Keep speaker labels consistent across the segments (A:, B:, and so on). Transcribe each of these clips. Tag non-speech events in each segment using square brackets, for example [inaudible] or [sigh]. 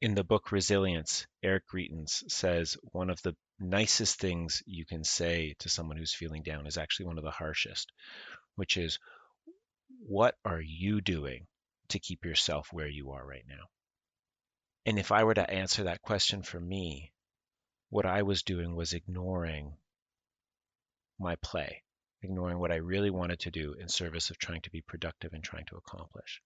A: In the book Resilience, Eric Greitens says one of the nicest things you can say to someone who's feeling down is actually one of the harshest, which is, What are you doing to keep yourself where you are right now? And if I were to answer that question for me, what I was doing was ignoring my play, ignoring what I really wanted to do in service of trying to be productive and trying to accomplish.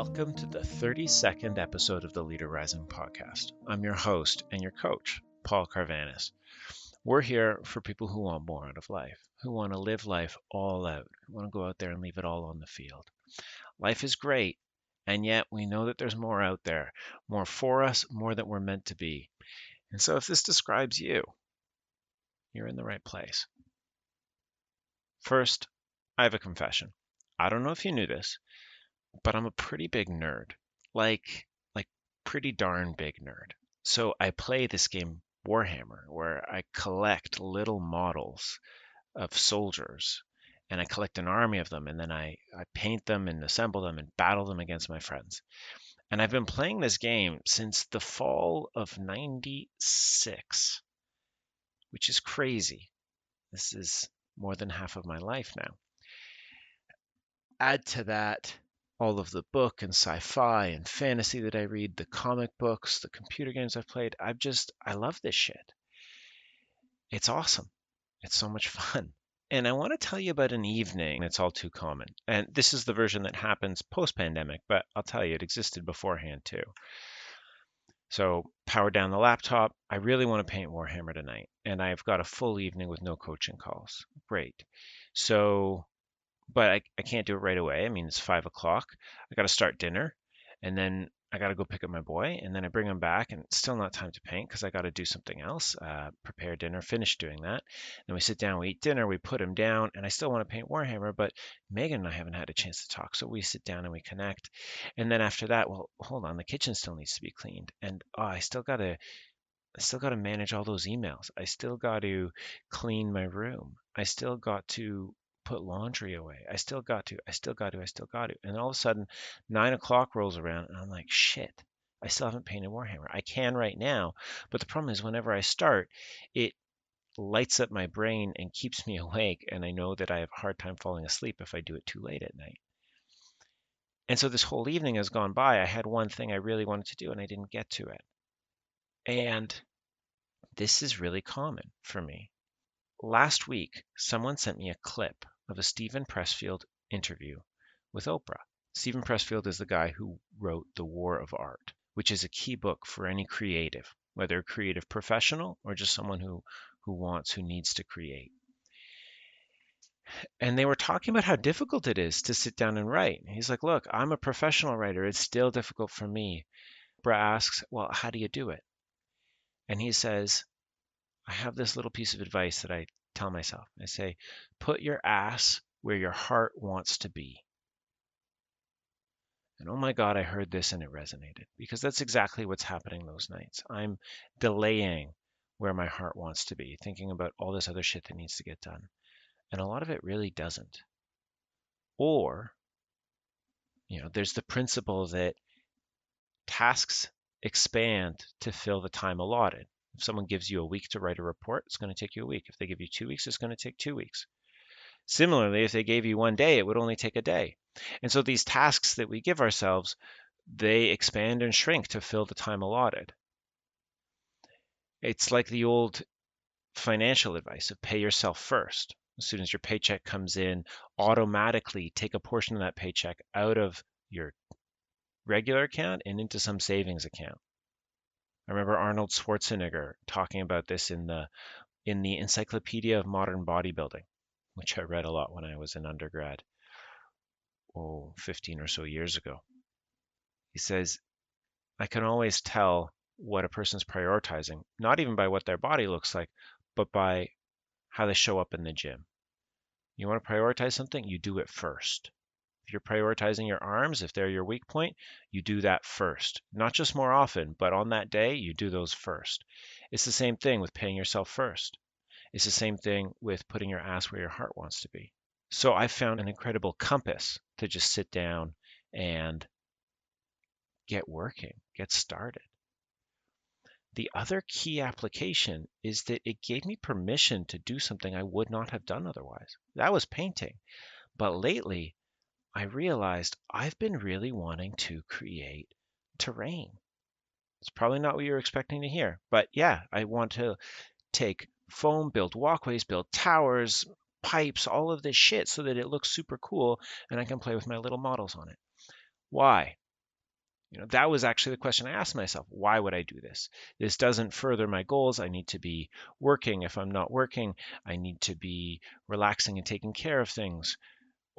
A: Welcome to the 32nd episode of the Leader Rising podcast. I'm your host and your coach, Paul Carvanis. We're here for people who want more out of life, who want to live life all out, who want to go out there and leave it all on the field. Life is great, and yet we know that there's more out there, more for us, more that we're meant to be. And so if this describes you, you're in the right place. First, I have a confession. I don't know if you knew this, but I'm a pretty big nerd. Like like pretty darn big nerd. So I play this game Warhammer where I collect little models of soldiers and I collect an army of them and then I, I paint them and assemble them and battle them against my friends. And I've been playing this game since the fall of 96, which is crazy. This is more than half of my life now. Add to that all of the book and sci-fi and fantasy that I read, the comic books, the computer games I've played. I've just I love this shit. It's awesome. It's so much [laughs] fun. And I want to tell you about an evening that's all too common. And this is the version that happens post pandemic, but I'll tell you, it existed beforehand too. So, power down the laptop. I really want to paint Warhammer tonight. And I've got a full evening with no coaching calls. Great. So, but I, I can't do it right away. I mean, it's five o'clock. I got to start dinner, and then I got to go pick up my boy, and then I bring him back, and it's still not time to paint because I got to do something else. Uh, prepare dinner, finish doing that. Then we sit down, we eat dinner, we put him down, and I still want to paint Warhammer, but Megan and I haven't had a chance to talk, so we sit down and we connect. And then after that, well, hold on, the kitchen still needs to be cleaned, and oh, I still got to. I still got to manage all those emails. I still got to clean my room. I still got to put laundry away. I still got to, I still got to, I still got to. And all of a sudden, nine o'clock rolls around, and I'm like, shit, I still haven't painted Warhammer. I can right now, but the problem is, whenever I start, it lights up my brain and keeps me [laughs] awake, and I know that I have a hard time falling asleep if I do it too late at night. And so this whole evening has gone by. I had one thing I really wanted to do, and I didn't get to it. And this is really common for me. Last week, someone sent me a clip of a Steven Pressfield interview with Oprah. Steven Pressfield is the guy who wrote The War of Art, which is a key book for any creative, whether a creative professional or just someone who, who wants, who needs to create. And they were talking about how difficult it is to sit down and write. He's like, Look, I'm a professional writer. It's still difficult for me. Oprah asks, Well, how do you do it? And he says, I have this little piece of advice that I tell myself. I say, put your ass where your heart wants to be. And oh my God, I heard this and it resonated because that's exactly what's happening those nights. I'm delaying where my heart wants to be, thinking about all this other shit that needs to get done. And a lot of it really doesn't. Or, you know, there's the principle that tasks expand to fill the time allotted. If someone gives you a week to write a report, it's going to take you a week. If they give you two weeks, it's going to take two weeks. Similarly, if they gave you one day, it would only take a day. And so these tasks that we give ourselves, they expand and shrink to fill the time allotted. It's like the old financial advice of pay yourself first. As soon as your paycheck comes in, automatically take a portion of that paycheck out of your regular account and into some savings account. I remember Arnold Schwarzenegger talking about this in the in the Encyclopedia of Modern Bodybuilding, which I read a lot when I was in undergrad, oh, 15 or so years ago. He says, I can always tell what a person's prioritizing, not even by what their body looks like, but by how they show up in the gym. You want to prioritize something, you do it first. If you're prioritizing your arms, if they're your weak point, you do that first. Not just more often, but on that day, you do those first. It's the same thing with paying yourself first. It's the same thing with putting your ass where your heart wants to be. So I found an incredible compass to just sit down and get working, get started. The other key application is that it gave me permission to do something I would not have done otherwise. That was painting. But lately, I realized I've been really wanting to create terrain. It's probably not what you're expecting to hear, but yeah, I want to take foam, build walkways, build towers, pipes, all of this shit so that it looks super cool and I can play with my little models on it. Why? You know, that was actually the question I asked myself. Why would I do this? This doesn't further my goals. I need to be working. If I'm not working, I need to be relaxing and taking care of things,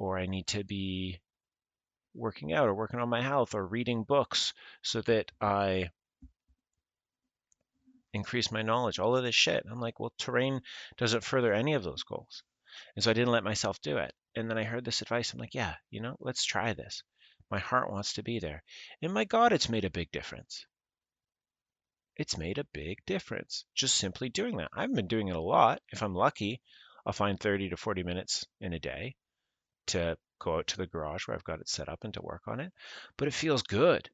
A: or I need to be working out or working on my health or reading books so that I increase my knowledge, all of this shit. I'm like, well, terrain doesn't further any of those goals. And so I didn't let myself do it. And then I heard this advice. I'm like, yeah, you know, let's try this. My heart wants to be there. And my God, it's made a big difference. It's made a big difference just simply doing that. I've been doing it a lot. If I'm lucky, I'll find 30 to 40 minutes in a day to go out to the garage where I've got it set up and to work on it. But it feels good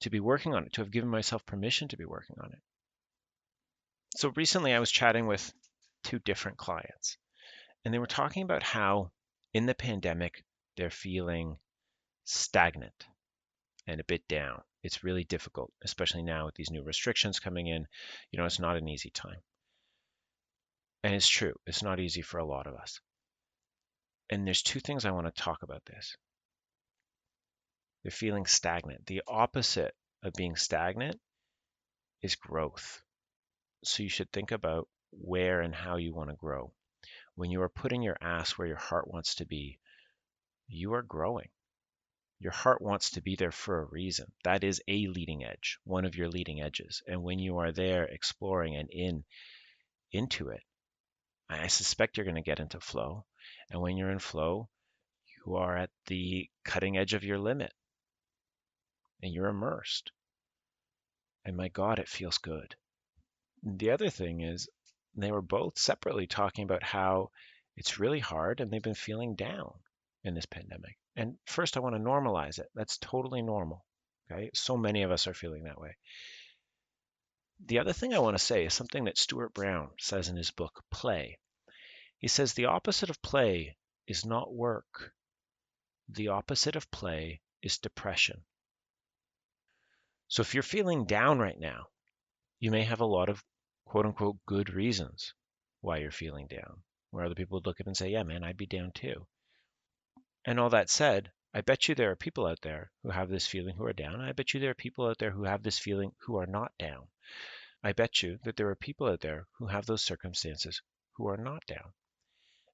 A: to be working on it, to have given myself permission to be working on it. So recently I was chatting with two different clients, and they were talking about how in the pandemic they're feeling stagnant and a bit down. It's really difficult, especially now with these new restrictions coming in. You know, it's not an easy time. And it's true, it's not easy for a lot of us. And there's two things I want to talk about this. They're feeling stagnant. The opposite of being stagnant is growth. So you should think about where and how you want to grow. When you are putting your ass where your heart wants to be, you are growing. Your heart wants to be there for a reason. That is a leading edge, one of your leading edges. And when you are there exploring and in into it, I suspect you're going to get into flow. And when you're in flow, you are at the cutting edge of your limit and you're immersed. And my God, it feels good. The other thing is, they were both separately talking about how it's really hard and they've been feeling down in this pandemic. And first, I want to normalize it. That's totally normal. Okay. So many of us are feeling that way. The other thing I want to say is something that Stuart Brown says in his book, Play. He says the opposite of play is not work, the opposite of play is depression. So if you're feeling down right now, you may have a lot of quote unquote good reasons why you're feeling down, where other people would look up and say, Yeah, man, I'd be down too. And all that said, I bet you there are people out there who have this feeling who are down. I bet you there are people out there who have this feeling who are not down. I bet you that there are people out there who have those circumstances who are not down.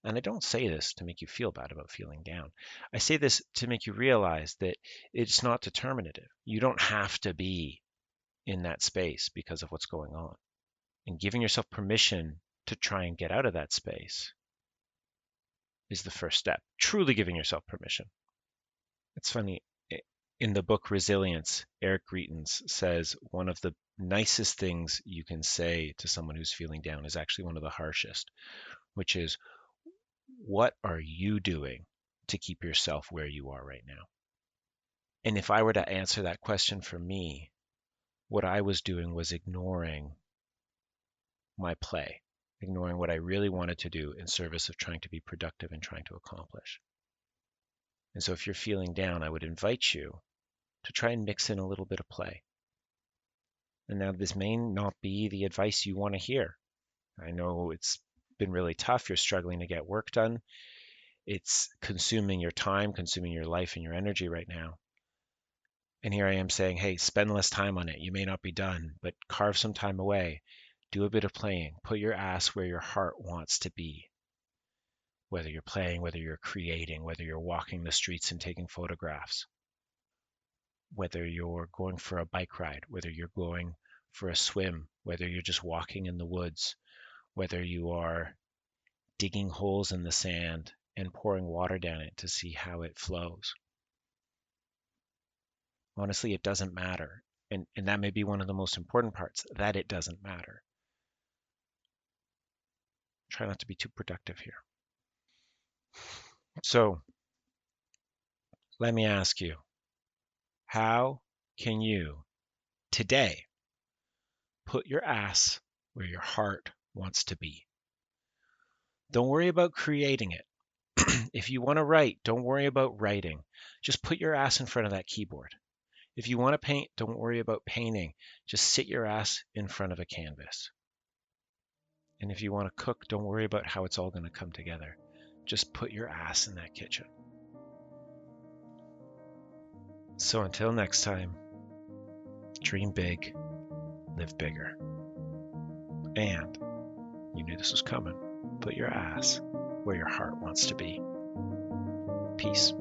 A: And I don't say this to make you feel bad about feeling down. I say this to make you realize that it's not determinative. You don't have to be in that space because of what's going on. And giving yourself permission to try and get out of that space is the first step. Truly giving yourself permission. It's funny. In the book Resilience, Eric Greitens says one of the nicest things you can say to someone who's feeling down is actually one of the harshest, which is, What are you doing to keep yourself where you are right now? And if I were to answer that question for me, what I was doing was ignoring my play ignoring what I really wanted to do in service of trying to be productive and trying to accomplish. And so if you're feeling down, I would invite you to try and mix in a little bit of play. And now this may not be the advice you want to hear. I know it's been really tough. You're struggling to get work done. It's consuming your time, consuming your life and your energy right now. And here I am saying, hey, spend less time on it. You may not be done, but carve some time away do a bit of playing. Put your ass where your heart wants to be. Whether you're playing, whether you're creating, whether you're walking the streets and taking photographs, whether you're going for a bike ride, whether you're going for a swim, whether you're just walking in the woods, whether you are digging holes in the sand and pouring water down it to see how it flows. Honestly, it doesn't matter. And, and that may be one of the most important parts that it doesn't matter. Try not to be too productive here. So, let me ask you how can you today put your ass where your heart wants to be? Don't worry about creating it. [clears throat] if you want to write, don't worry about writing. Just put your ass in front of that keyboard. If you want to paint, don't worry about painting. Just sit your ass in front of a canvas. And if you want to cook, don't worry about how it's all going to come together. Just put your ass in that kitchen. So until next time, dream big, live bigger. And you knew this was coming. Put your ass where your heart wants to be. Peace.